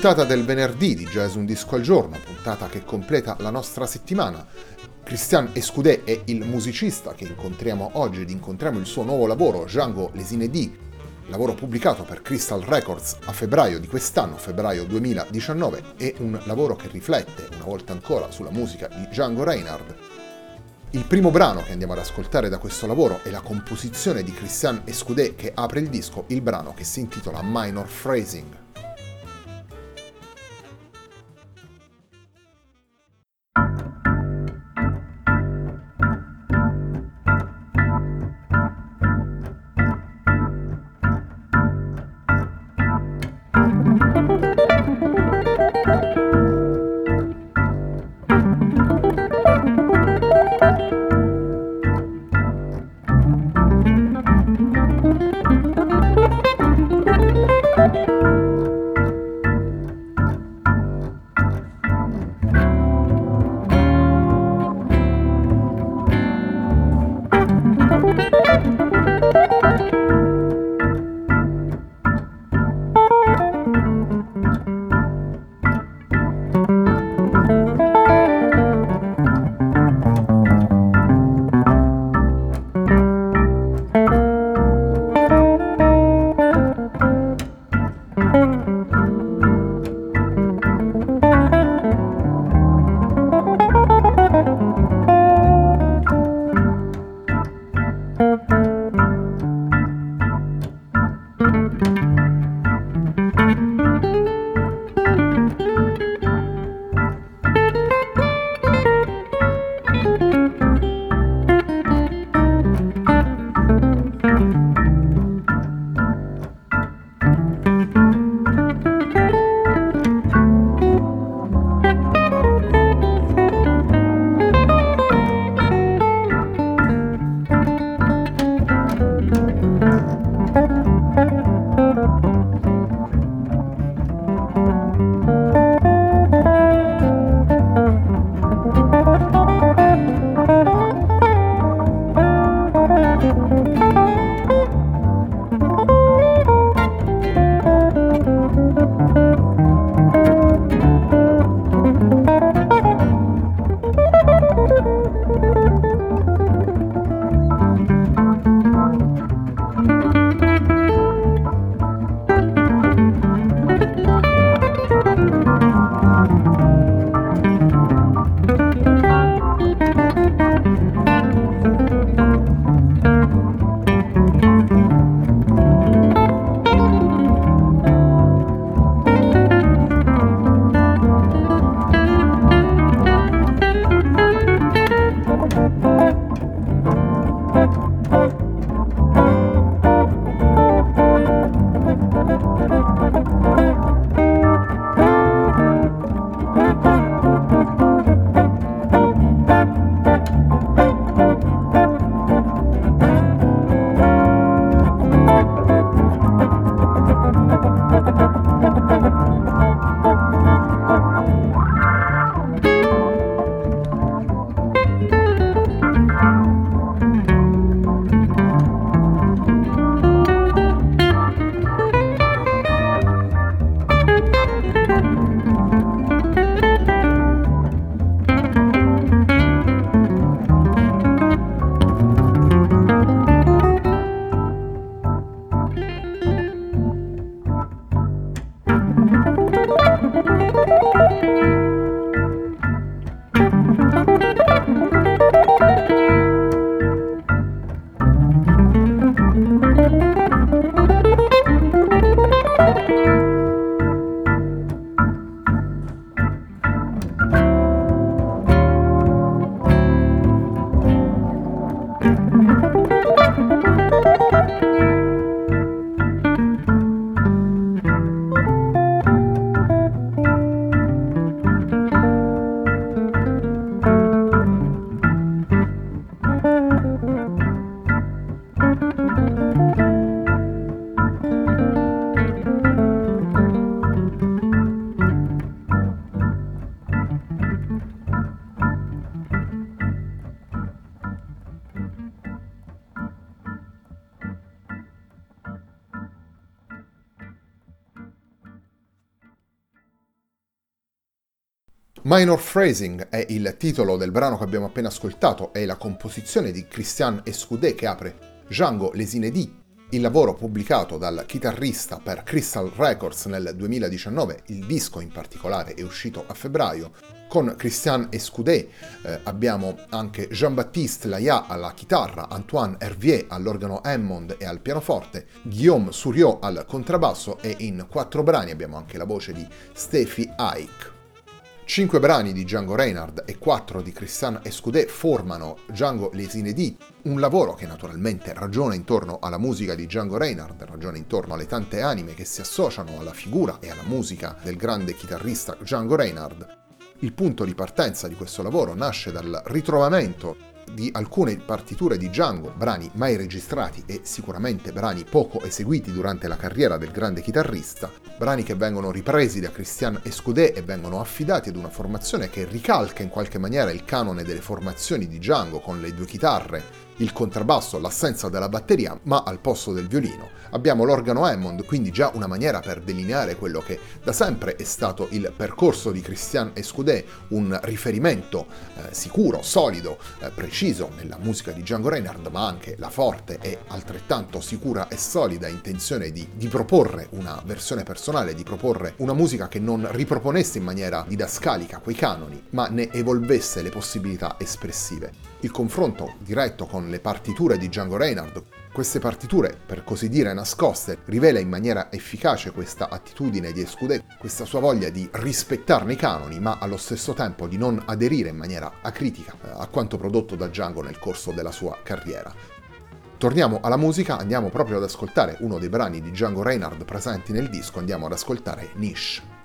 Puntata del venerdì di Jazz Un Disco al Giorno, puntata che completa la nostra settimana. Christian Escudé è il musicista che incontriamo oggi ed incontriamo il suo nuovo lavoro, Django Lesinedi, lavoro pubblicato per Crystal Records a febbraio di quest'anno, febbraio 2019, è un lavoro che riflette una volta ancora sulla musica di Django Reinhardt. Il primo brano che andiamo ad ascoltare da questo lavoro è la composizione di Christian Escudé che apre il disco, il brano che si intitola Minor Phrasing. Oh. Minor Phrasing è il titolo del brano che abbiamo appena ascoltato, è la composizione di Christian Escudé che apre Django Les Inédits, il lavoro pubblicato dal chitarrista per Crystal Records nel 2019, il disco in particolare è uscito a febbraio, con Christian Escudé eh, abbiamo anche Jean-Baptiste Laya alla chitarra, Antoine Hervier all'organo Hammond e al pianoforte, Guillaume Suriot al contrabbasso e in quattro brani abbiamo anche la voce di Steffi Ike. Cinque brani di Django Reinhardt e quattro di Christian Escudé formano Django Les Inédits, un lavoro che naturalmente ragiona intorno alla musica di Django Reinhardt, ragiona intorno alle tante anime che si associano alla figura e alla musica del grande chitarrista Django Reinhardt. Il punto di partenza di questo lavoro nasce dal ritrovamento di alcune partiture di Django, brani mai registrati e sicuramente brani poco eseguiti durante la carriera del grande chitarrista, brani che vengono ripresi da Christian Escudé e vengono affidati ad una formazione che ricalca in qualche maniera il canone delle formazioni di Django con le due chitarre, il contrabbasso, l'assenza della batteria, ma al posto del violino abbiamo l'organo Hammond, quindi già una maniera per delineare quello che da sempre è stato il percorso di Christian Escudé, un riferimento eh, sicuro, solido, eh, preciso nella musica di Django Reinhardt, ma anche la forte e altrettanto sicura e solida intenzione di, di proporre una versione personale, di proporre una musica che non riproponesse in maniera didascalica quei canoni, ma ne evolvesse le possibilità espressive. Il confronto diretto con le partiture di Django Reinhardt, queste partiture, per così dire nascoste, rivela in maniera efficace questa attitudine di Escudé, questa sua voglia di rispettarne i canoni, ma allo stesso tempo di non aderire in maniera acritica eh, a quanto prodotto da Django nel corso della sua carriera. Torniamo alla musica, andiamo proprio ad ascoltare uno dei brani di Django Reinhardt presenti nel disco, andiamo ad ascoltare Niche.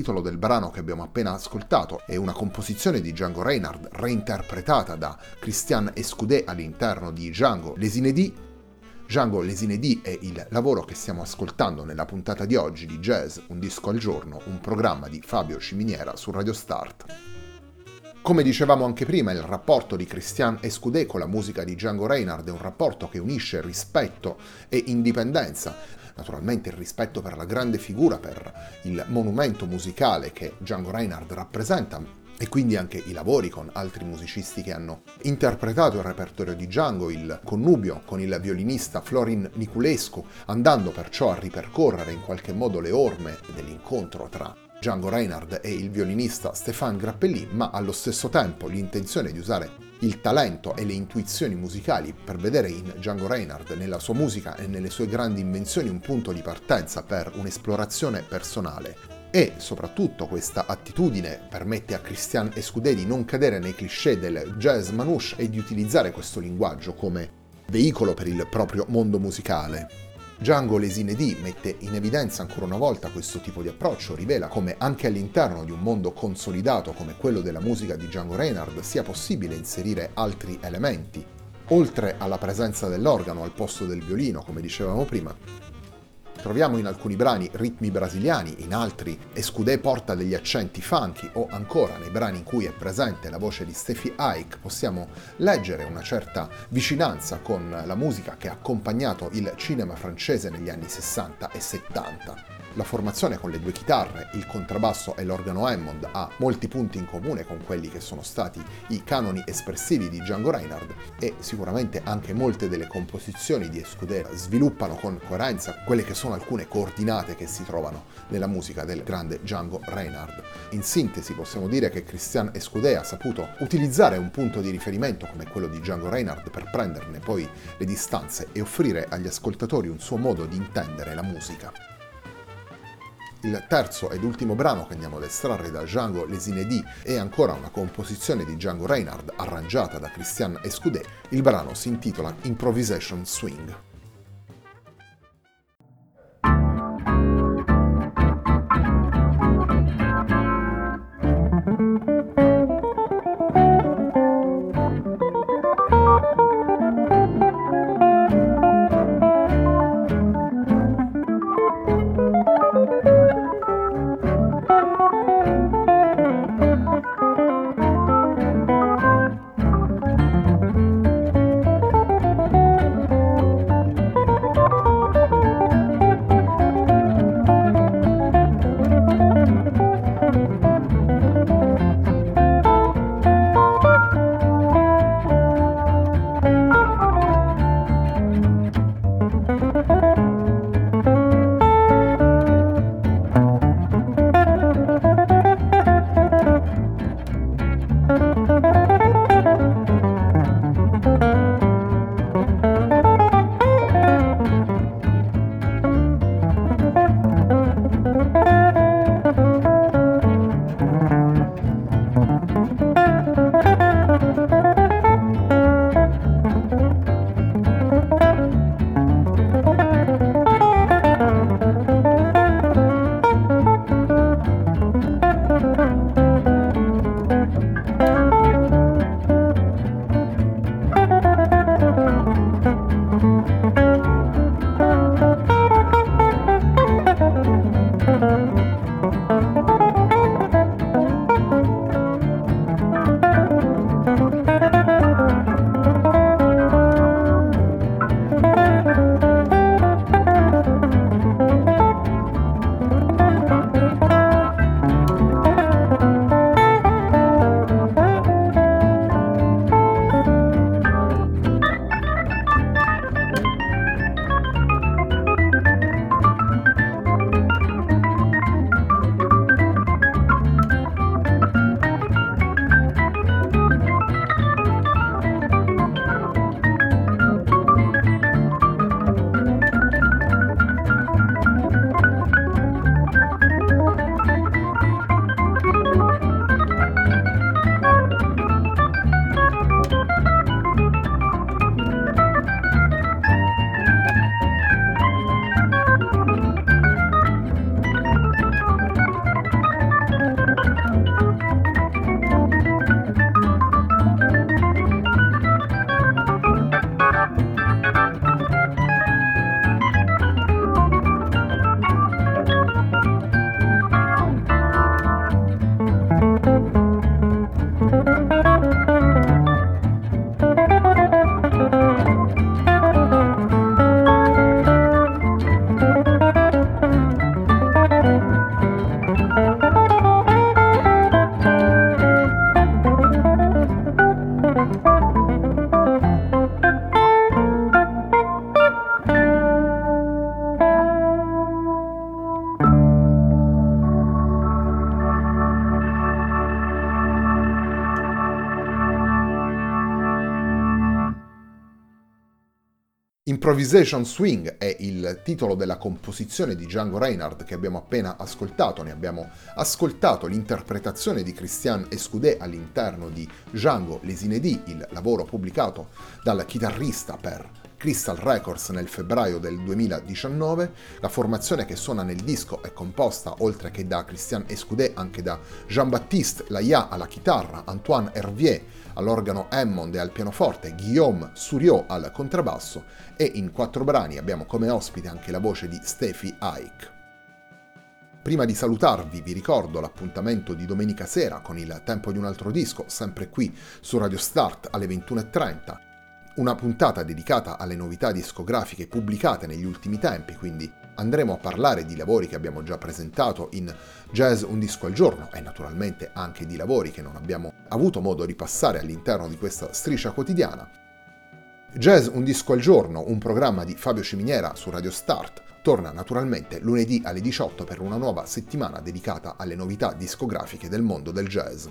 Titolo del brano che abbiamo appena ascoltato, è una composizione di Django Reinhardt reinterpretata da Christian Escudé all'interno di Django Lesinedi. Django Lesinedi è il lavoro che stiamo ascoltando nella puntata di oggi di Jazz Un disco al giorno, un programma di Fabio Ciminiera su Radio Start. Come dicevamo anche prima, il rapporto di Christian Escudé con la musica di Django Reinhardt è un rapporto che unisce rispetto e indipendenza naturalmente il rispetto per la grande figura, per il monumento musicale che Django Reinhardt rappresenta, e quindi anche i lavori con altri musicisti che hanno interpretato il repertorio di Django, il connubio con il violinista Florin Niculescu, andando perciò a ripercorrere in qualche modo le orme dell'incontro tra Django Reinhardt e il violinista Stéphane Grappelli, ma allo stesso tempo l'intenzione di usare il talento e le intuizioni musicali per vedere in Django Reinhardt, nella sua musica e nelle sue grandi invenzioni un punto di partenza per un'esplorazione personale. E soprattutto questa attitudine permette a Christian Escudé di non cadere nei cliché del jazz manouche e di utilizzare questo linguaggio come veicolo per il proprio mondo musicale. Django Lesine D mette in evidenza ancora una volta questo tipo di approccio, rivela come anche all'interno di un mondo consolidato come quello della musica di Django Reinhardt sia possibile inserire altri elementi, oltre alla presenza dell'organo al posto del violino, come dicevamo prima, Troviamo in alcuni brani ritmi brasiliani, in altri Escudé porta degli accenti funky o ancora nei brani in cui è presente la voce di Steffi Ike possiamo leggere una certa vicinanza con la musica che ha accompagnato il cinema francese negli anni 60 e 70. La formazione con le due chitarre, il contrabbasso e l'organo Hammond ha molti punti in comune con quelli che sono stati i canoni espressivi di Django Reinhardt e sicuramente anche molte delle composizioni di Escudera sviluppano con coerenza quelle che sono alcune coordinate che si trovano nella musica del grande Django Reinhardt. In sintesi possiamo dire che Christian Escudé ha saputo utilizzare un punto di riferimento come quello di Django Reinhardt per prenderne poi le distanze e offrire agli ascoltatori un suo modo di intendere la musica. Il terzo ed ultimo brano che andiamo ad estrarre da Django Lesinedi è ancora una composizione di Django Reinhardt arrangiata da Christian Escudé. Il brano si intitola Improvisation Swing. Improvisation Swing è il titolo della composizione di Django Reinhardt che abbiamo appena ascoltato, ne abbiamo ascoltato l'interpretazione di Christian Escudé all'interno di Django Les Inédits, il lavoro pubblicato dal chitarrista per Crystal Records nel febbraio del 2019. La formazione che suona nel disco è composta, oltre che da Christian Escudé, anche da Jean-Baptiste Laia alla chitarra, Antoine Hervier all'organo Hammond e al pianoforte, Guillaume Suriot al contrabbasso e in quattro brani abbiamo come ospite anche la voce di Steffi Ike. Prima di salutarvi vi ricordo l'appuntamento di domenica sera con il tempo di un altro disco, sempre qui su Radio Start alle 21.30 una puntata dedicata alle novità discografiche pubblicate negli ultimi tempi, quindi andremo a parlare di lavori che abbiamo già presentato in Jazz Un disco al giorno e naturalmente anche di lavori che non abbiamo avuto modo di passare all'interno di questa striscia quotidiana. Jazz Un disco al giorno, un programma di Fabio Ciminiera su Radio Start, torna naturalmente lunedì alle 18 per una nuova settimana dedicata alle novità discografiche del mondo del jazz.